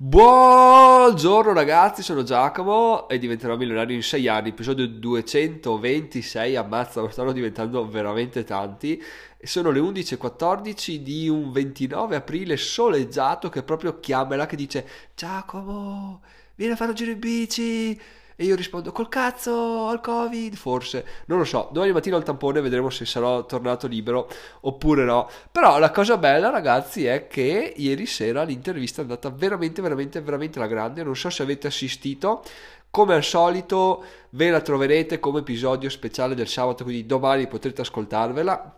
Buongiorno ragazzi, sono Giacomo e diventerò milionario in 6 anni, episodio 226, ammazza, stanno diventando veramente tanti. Sono le 11.14 di un 29 aprile soleggiato che proprio chiama là che dice Giacomo, vieni a fare un giro in bici, e io rispondo col cazzo al covid, forse, non lo so, domani mattina al tampone vedremo se sarò tornato libero oppure no. Però la cosa bella ragazzi è che ieri sera l'intervista è andata veramente, veramente, veramente alla grande, non so se avete assistito. Come al solito ve la troverete come episodio speciale del sabato, quindi domani potrete ascoltarvela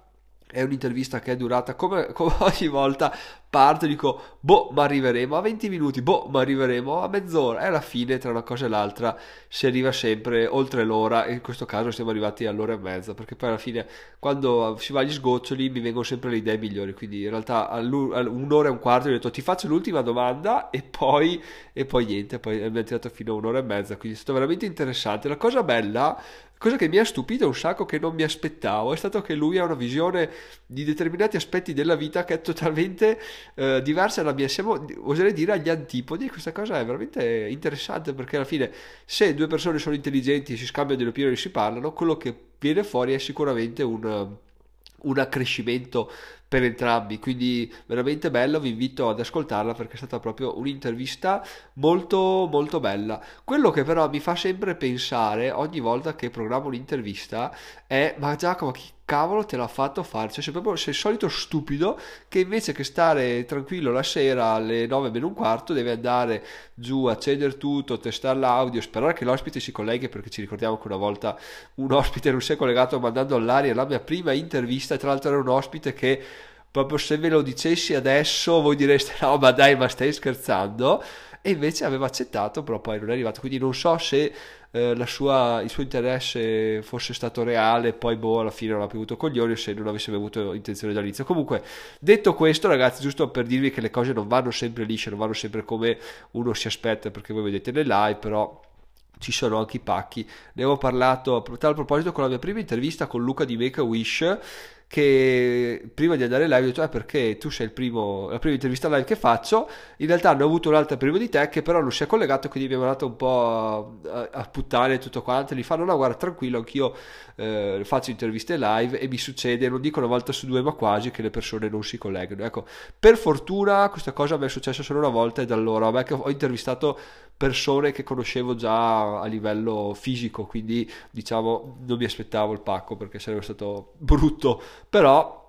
è un'intervista che è durata come, come, ogni volta. Parto dico boh ma arriveremo a 20 minuti boh ma arriveremo a mezz'ora e alla fine tra una cosa e l'altra si arriva sempre oltre l'ora. E in questo caso siamo arrivati all'ora e mezza perché poi alla fine quando si va agli sgoccioli mi vengono sempre le idee migliori. Quindi in realtà un'ora e un quarto ho detto ti faccio l'ultima domanda e poi, e poi niente. Poi abbiamo tirato fino a un'ora e mezza. Quindi è stato veramente interessante. La cosa bella cosa che mi ha stupito un sacco che non mi aspettavo è stato che lui ha una visione di determinati aspetti della vita che è totalmente eh, diversa dalla mia. Siamo oserei dire agli antipodi questa cosa è veramente interessante perché alla fine se due persone sono intelligenti si scambiano delle opinioni e si parlano quello che viene fuori è sicuramente un un accrescimento per entrambi, quindi veramente bello, vi invito ad ascoltarla perché è stata proprio un'intervista molto molto bella. Quello che però mi fa sempre pensare ogni volta che programmo un'intervista è ma Giacomo chi cavolo te l'ha fatto fare? Cioè sei proprio sei il solito stupido che invece che stare tranquillo la sera alle 9 meno un quarto deve andare giù, accendere tutto, testare l'audio, sperare che l'ospite si colleghi perché ci ricordiamo che una volta un ospite non si è collegato mandando all'aria la mia prima intervista. Tra l'altro era un ospite che proprio se ve lo dicessi adesso voi direste no ma dai ma stai scherzando? E invece aveva accettato però poi non è arrivato. Quindi non so se eh, sua, il suo interesse fosse stato reale poi boh alla fine non ha più avuto coglioni se non avesse avuto intenzione dall'inizio comunque detto questo ragazzi giusto per dirvi che le cose non vanno sempre lisce non vanno sempre come uno si aspetta perché voi vedete nel live però ci sono anche i pacchi. Ne avevo parlato a proposito con la mia prima intervista con Luca di Make a Wish che prima di andare live ho detto eh, perché tu sei il primo, la prima intervista live che faccio? In realtà ne ho avuto un'altra prima di te che però non si è collegato quindi mi ha mandato un po' a, a puttane e tutto quanto. Gli fanno no guarda tranquillo anch'io eh, faccio interviste live e mi succede non dico una volta su due ma quasi che le persone non si collegano. Ecco per fortuna questa cosa mi è successa solo una volta e da allora vabbè che ho intervistato persone che conoscevo già a livello fisico quindi diciamo non mi aspettavo il pacco perché sarebbe stato brutto però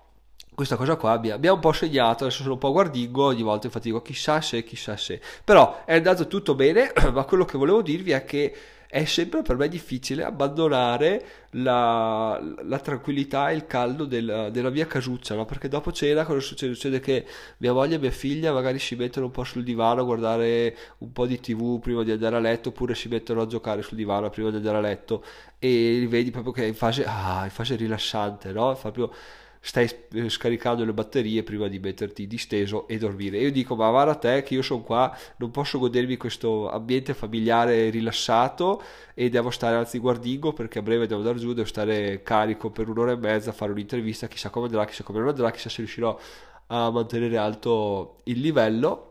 questa cosa qua mi ha un po' segnato, adesso sono un po' guardingo, ogni volta infatti dico chissà se, chissà se. Però è andato tutto bene, ma quello che volevo dirvi è che è sempre per me difficile abbandonare la, la tranquillità e il caldo del, della mia casuccia, no? perché dopo cena cosa succede? Succede che mia moglie e mia figlia magari si mettono un po' sul divano a guardare un po' di tv prima di andare a letto, oppure si mettono a giocare sul divano prima di andare a letto e vedi proprio che è in fase, ah, in fase rilassante, no? proprio stai eh, scaricando le batterie prima di metterti disteso e dormire. Io dico, ma guarda te che io sono qua, non posso godermi questo ambiente familiare rilassato e devo stare anzi guardingo perché a breve devo andare giù, devo stare carico per un'ora e mezza a fare un'intervista, chissà come andrà, chissà come non andrà, chissà se riuscirò a mantenere alto il livello.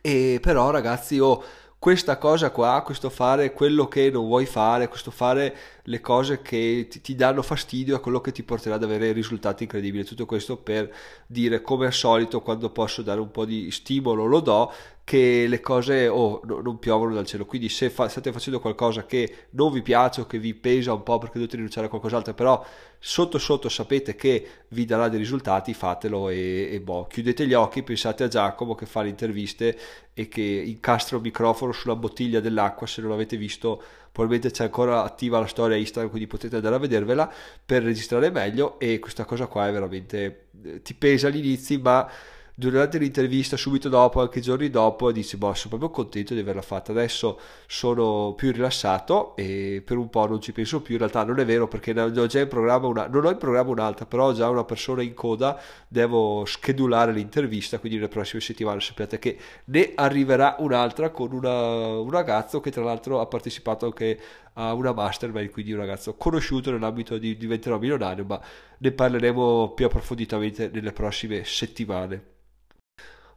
E però ragazzi, io questa cosa qua, questo fare quello che non vuoi fare, questo fare le cose che ti, ti, danno fastidio è quello che ti porterà ad avere risultati incredibili. Tutto questo per dire come al solito quando posso dare un po' di stimolo lo do che le cose oh, no, non piovono dal cielo. Quindi se fa, state facendo qualcosa che non vi piace o che vi pesa un po' perché dovete rinunciare a qualcos'altro, però sotto sotto sapete che vi darà dei risultati, fatelo e, e boh, chiudete gli occhi, pensate a Giacomo che fa le interviste e che incastra un microfono sulla bottiglia dell'acqua, se non l'avete visto probabilmente c'è ancora attiva la storia Instagram quindi potete andare a vedervela per registrare meglio e questa cosa qua è veramente eh, ti pesa all'inizio ma durante l'intervista subito dopo, anche giorni dopo, dici, boh, sono proprio contento di averla fatta. Adesso sono più rilassato e per un po' non ci penso più. In realtà non è vero perché ho già in programma una, non ho in programma un'altra, però ho già una persona in coda, devo schedulare l'intervista, quindi nelle prossime settimane sappiate che ne arriverà un'altra con una, un ragazzo che tra l'altro ha partecipato anche a una mastermind, quindi un ragazzo conosciuto nell'ambito di diventerò milionario, ma ne parleremo più approfonditamente nelle prossime settimane.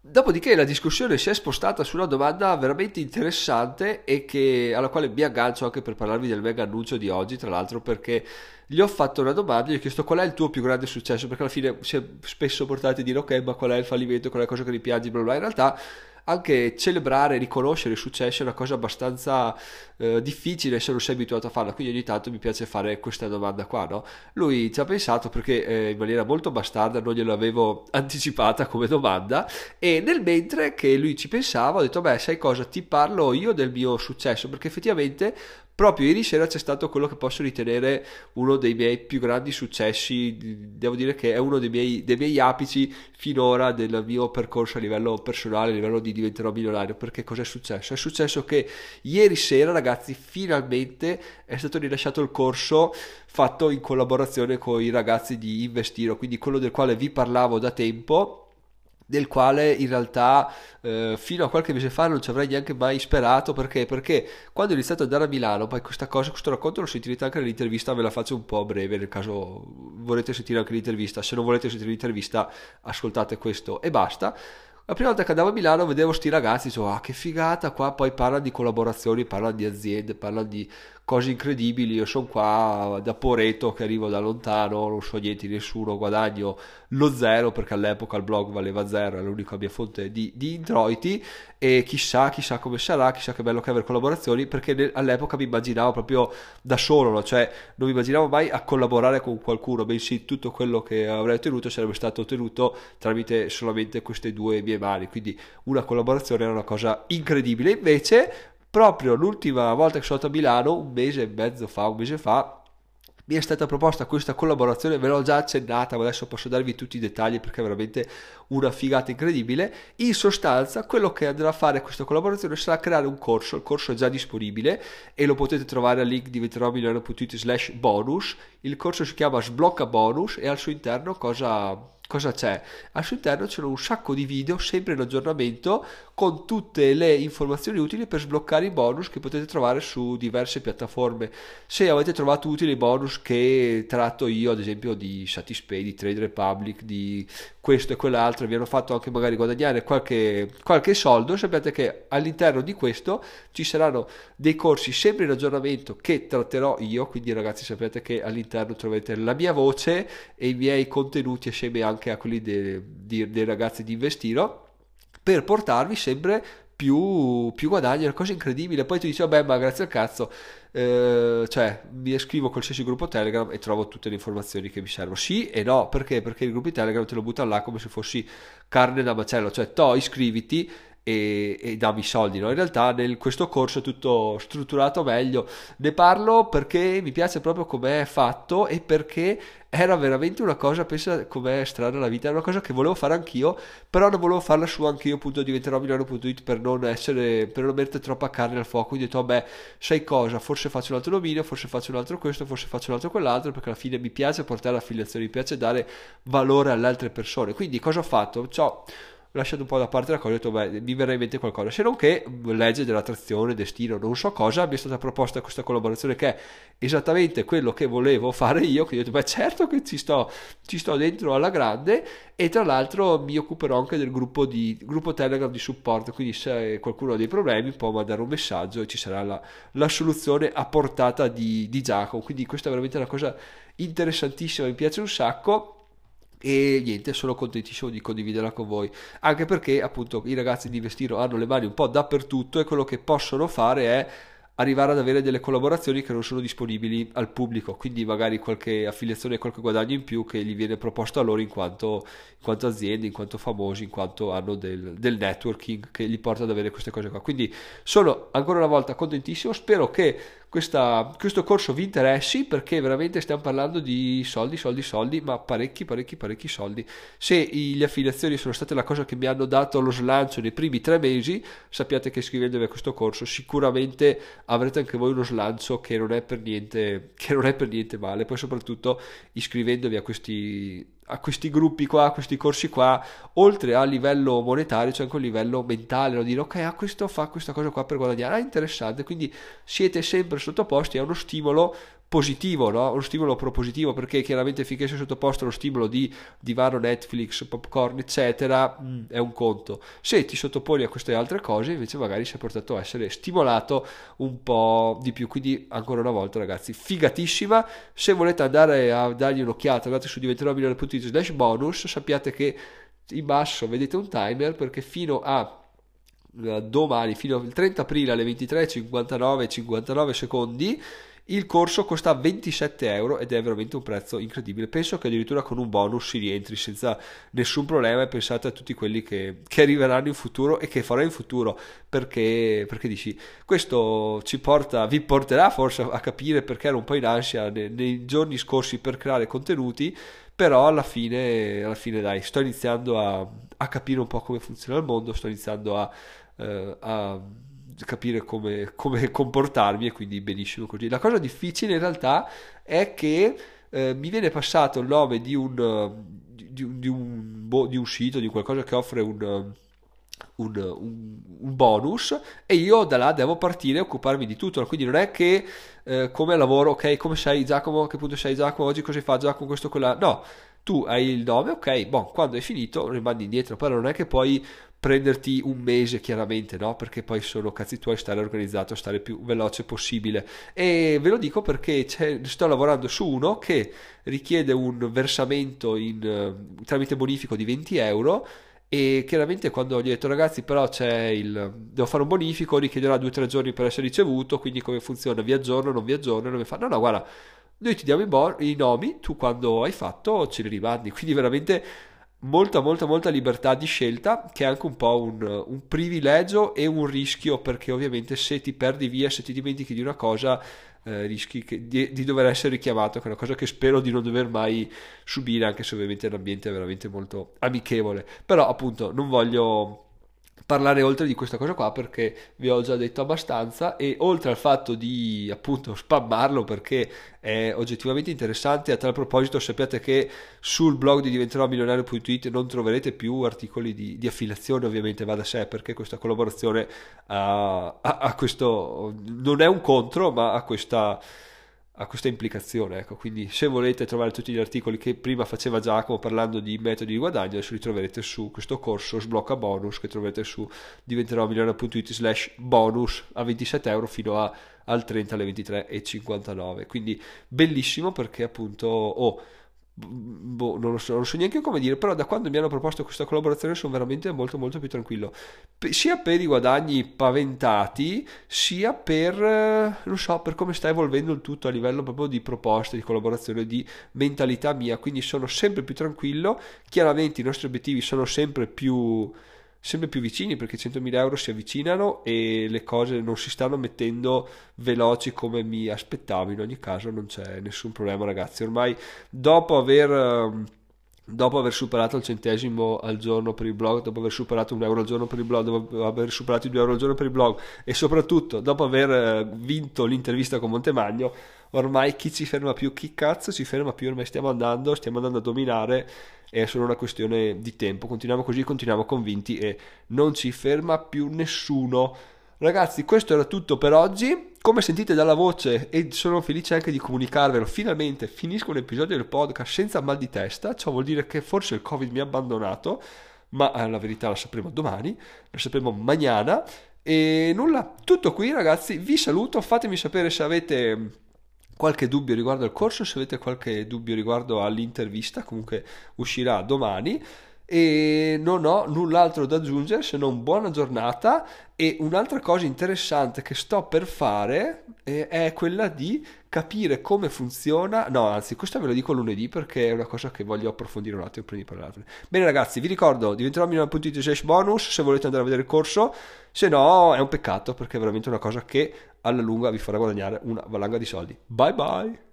Dopodiché la discussione si è spostata su una domanda veramente interessante e che, alla quale mi aggancio anche per parlarvi del mega annuncio di oggi, tra l'altro perché gli ho fatto una domanda, gli ho chiesto qual è il tuo più grande successo, perché alla fine si è spesso portati a dire ok, ma qual è il fallimento, qual è la cosa che ripiangi, bla bla. In realtà anche celebrare, riconoscere i successi è una cosa abbastanza eh, difficile se non sei abituato a farla, quindi ogni tanto mi piace fare questa domanda qua, no? Lui ci ha pensato perché eh, in maniera molto bastarda non glielo avevo anticipata come domanda e nel mentre che lui ci pensava ho detto beh sai cosa ti parlo io del mio successo perché effettivamente proprio ieri sera c'è stato quello che posso ritenere uno dei miei più grandi successi, devo dire che è uno dei miei, dei miei apici finora del mio percorso a livello personale, a livello di diventerò milionario, perché cos'è successo? È successo che ieri sera ragazzi finalmente è stato rilasciato il corso fatto in collaborazione con i ragazzi di Investiro, quindi quello del quale vi parlavo da tempo del quale in realtà eh, fino a qualche mese fa non ci avrei neanche mai sperato. Perché? perché quando ho iniziato ad andare a Milano poi questa cosa, questo racconto lo sentirete anche nell'intervista ve la faccio un po' breve nel caso volete sentire anche l'intervista. Se non volete sentire l'intervista ascoltate questo e basta la prima volta che andavo a Milano vedevo sti ragazzi, dicevo, ah che figata, qua. Poi parlano di collaborazioni, parlano di aziende, parlano di cose incredibili, io sono qua da Poreto che arrivo da lontano, non so niente di nessuno, guadagno lo zero perché all'epoca il blog valeva zero, è l'unica mia fonte di, di introiti. E chissà, chissà come sarà, chissà che bello che avere collaborazioni perché nel, all'epoca mi immaginavo proprio da solo, no? cioè non mi immaginavo mai a collaborare con qualcuno, bensì tutto quello che avrei ottenuto sarebbe stato ottenuto tramite solamente queste due mie mani, quindi una collaborazione era una cosa incredibile, invece proprio l'ultima volta che sono andato a Milano, un mese e mezzo fa, un mese fa, mi è stata proposta questa collaborazione, ve l'ho già accennata, ma adesso posso darvi tutti i dettagli perché è veramente una figata incredibile. In sostanza, quello che andrà a fare questa collaborazione sarà creare un corso, il corso è già disponibile e lo potete trovare al link diventeromilionario.it slash bonus. Il corso si chiama Sblocca Bonus e al suo interno cosa cosa c'è? Al suo interno c'è un sacco di video sempre in aggiornamento con tutte le informazioni utili per sbloccare i bonus che potete trovare su diverse piattaforme. Se avete trovato utili i bonus che tratto io, ad esempio di Satispay, di Trade Republic, di questo e quell'altro, vi hanno fatto anche magari guadagnare qualche, qualche soldo, sappiate che all'interno di questo ci saranno dei corsi sempre in aggiornamento che tratterò io, quindi ragazzi sapete che all'interno troverete la mia voce e i miei contenuti assieme anche anche a quelli dei, dei, dei ragazzi di Investiro per portarvi sempre più, più guadagni, è una cosa incredibile. Poi ti dici, vabbè, ma grazie al cazzo, eh, cioè mi iscrivo a qualsiasi gruppo Telegram e trovo tutte le informazioni che mi servono. Sì e no, perché? Perché i gruppi Telegram te lo buttano là come se fossi carne da macello, cioè to, iscriviti e, e dammi i soldi. No? In realtà in questo corso è tutto strutturato meglio. Ne parlo perché mi piace proprio come è fatto e perché era veramente una cosa, pensa com'è strana la vita, era una cosa che volevo fare anch'io, però non volevo farla su anche io, appunto, diventerò milano.it per non essere, per non mettere troppa carne al fuoco, quindi ho detto, vabbè, sai cosa, forse faccio un altro dominio, forse faccio un altro questo, forse faccio un altro quell'altro, perché alla fine mi piace portare l'affiliazione, mi piace dare valore alle altre persone, quindi cosa ho fatto? Ciao lasciato un po' da parte la cosa, ho detto, beh, mi verrà in mente qualcosa. Se non che legge dell'attrazione, destino, non so cosa, mi è stata proposta questa collaborazione che è esattamente quello che volevo fare io, quindi ho detto, beh, certo che ci sto, ci sto dentro alla grande e tra l'altro mi occuperò anche del gruppo, di, gruppo Telegram di supporto, quindi se qualcuno ha dei problemi può mandare un messaggio e ci sarà la, la soluzione a portata di, di Giacomo. Quindi questa è veramente una cosa interessantissima, mi piace un sacco e niente, sono contentissimo di condividerla con voi, anche perché appunto i ragazzi di Investiro hanno le mani un po' dappertutto e quello che possono fare è arrivare ad avere delle collaborazioni che non sono disponibili al pubblico, quindi magari qualche affiliazione, qualche guadagno in più che gli viene proposto a loro in quanto, in quanto aziende, in quanto famosi, in quanto hanno del, del, networking che gli porta ad avere queste cose qua. Quindi sono ancora una volta contentissimo, spero che questa, questo corso vi interessi perché veramente stiamo parlando di soldi, soldi, soldi, ma parecchi, parecchi, parecchi soldi. Se le affiliazioni sono state la cosa che mi hanno dato lo slancio nei primi tre mesi, sappiate che iscrivendovi a questo corso sicuramente avrete anche voi uno slancio che non è per niente, che non è per niente male. Poi soprattutto iscrivendovi a questi a questi gruppi qua, a questi corsi qua, oltre a livello monetario, c'è anche un livello mentale, no? dire ok, ah, questo fa questa cosa qua per guadagnare, ah, interessante, quindi siete sempre sottoposti a uno stimolo positivo, no? uno stimolo propositivo perché chiaramente finché sei sottoposto allo stimolo di divano, Netflix, popcorn eccetera mm, è un conto. Se ti sottoponi a queste altre cose invece magari sei portato a essere stimolato un po' di più. Quindi ancora una volta ragazzi figatissima. Se volete andare a dargli un'occhiata andate su diventerò.it slash bonus sappiate che in basso vedete un timer perché fino a eh, domani fino al 30 aprile alle 23.59 59 secondi il corso costa 27 euro ed è veramente un prezzo incredibile. Penso che addirittura con un bonus si rientri senza nessun problema. E pensate a tutti quelli che, che arriveranno in futuro e che farò in futuro. Perché, perché dici, questo ci porta, vi porterà forse a capire perché ero un po' in ansia nei, nei giorni scorsi per creare contenuti. Però alla fine, alla fine dai, sto iniziando a, a capire un po' come funziona il mondo, sto iniziando a, uh, a capire come, come, comportarmi e quindi benissimo così. La cosa difficile in realtà è che eh, mi viene passato il nome di un, di, di, un, di un sito, di qualcosa che offre un... Un, un, un, bonus e io da là devo partire e occuparmi di tutto quindi non è che eh, come lavoro ok come sei Giacomo che punto sei Giacomo oggi cosa fa Giacomo questo quella no tu hai il nome ok boh, quando è finito rimandi indietro però non è che poi prenderti un mese chiaramente, no? Perché poi sono cazzi tuoi stare organizzato, stare più veloce possibile. E ve lo dico perché sto lavorando su uno che richiede un versamento in, uh, tramite bonifico di 20 euro e chiaramente quando gli ho detto ragazzi però c'è il devo fare un bonifico richiederà 2-3 giorni per essere ricevuto quindi come funziona vi aggiorno non vi aggiorno non mi fa no no guarda noi ti diamo i, bo- i nomi tu quando hai fatto ce li rimandi quindi veramente molta molta molta libertà di scelta che è anche un po' un, un, privilegio e un rischio perché ovviamente se ti perdi via se ti dimentichi di una cosa eh, rischi che, di, di, dover essere richiamato che è una cosa che spero di non dover mai subire anche se ovviamente l'ambiente è veramente molto amichevole. Però appunto non voglio parlare oltre di questa cosa qua perché vi ho già detto abbastanza e oltre al fatto di appunto spammarlo perché è oggettivamente interessante a tal proposito sappiate che sul blog di diventerò milionario.it non troverete più articoli di, di, affiliazione ovviamente va da sé perché questa collaborazione ha, ha, ha questo non è un contro ma ha questa ha questa implicazione. Ecco. Quindi se volete trovare tutti gli articoli che prima faceva Giacomo parlando di metodi di guadagno, adesso li troverete su questo corso sblocca bonus che troverete su diventerò milionario.it slash bonus a 27 euro fino a, al 30 alle 23 e 59. Quindi bellissimo perché appunto... Oh, boh, non, lo so, non so neanche come dire, però da quando mi hanno proposto questa collaborazione sono veramente molto molto più tranquillo, P- sia per i guadagni paventati, sia per, eh, non so, per come sta evolvendo il tutto a livello proprio di proposte, di collaborazione, di mentalità mia, quindi sono sempre più tranquillo, chiaramente i nostri obiettivi sono sempre più sempre più vicini perché 100.000 euro si avvicinano e le cose non si stanno mettendo veloci come mi aspettavo. In ogni caso non c'è nessun problema ragazzi. Ormai dopo aver ehm, dopo aver superato il centesimo al giorno per il blog, dopo aver superato un euro al giorno per il blog, dopo aver superato i due euro al giorno per il blog e soprattutto dopo aver eh, vinto l'intervista con Montemagno, ormai chi ci ferma più, chi cazzo ci ferma più, ormai stiamo andando, stiamo andando a dominare è solo una questione di tempo. Continuiamo così, continuiamo convinti e non ci ferma più nessuno. Ragazzi, questo era tutto per oggi. Come sentite dalla voce, e sono felice anche di comunicarvelo, finalmente finisco un episodio del podcast senza mal di testa. Ciò vuol dire che forse il Covid mi ha abbandonato, ma eh, la verità la sapremo domani, la sapremo mañana. E nulla, tutto qui ragazzi, vi saluto, fatemi sapere se avete qualche dubbio riguardo al corso, se avete qualche dubbio riguardo all'intervista, comunque uscirà domani e non ho null'altro da aggiungere se non buona giornata e un'altra cosa interessante che sto per fare è quella di capire come funziona no anzi questo ve lo dico lunedì perché è una cosa che voglio approfondire un attimo prima di parlarne bene ragazzi vi ricordo diventerò milano.it slash bonus se volete andare a vedere il corso se no è un peccato perché è veramente una cosa che alla lunga vi farà guadagnare una valanga di soldi. Bye bye!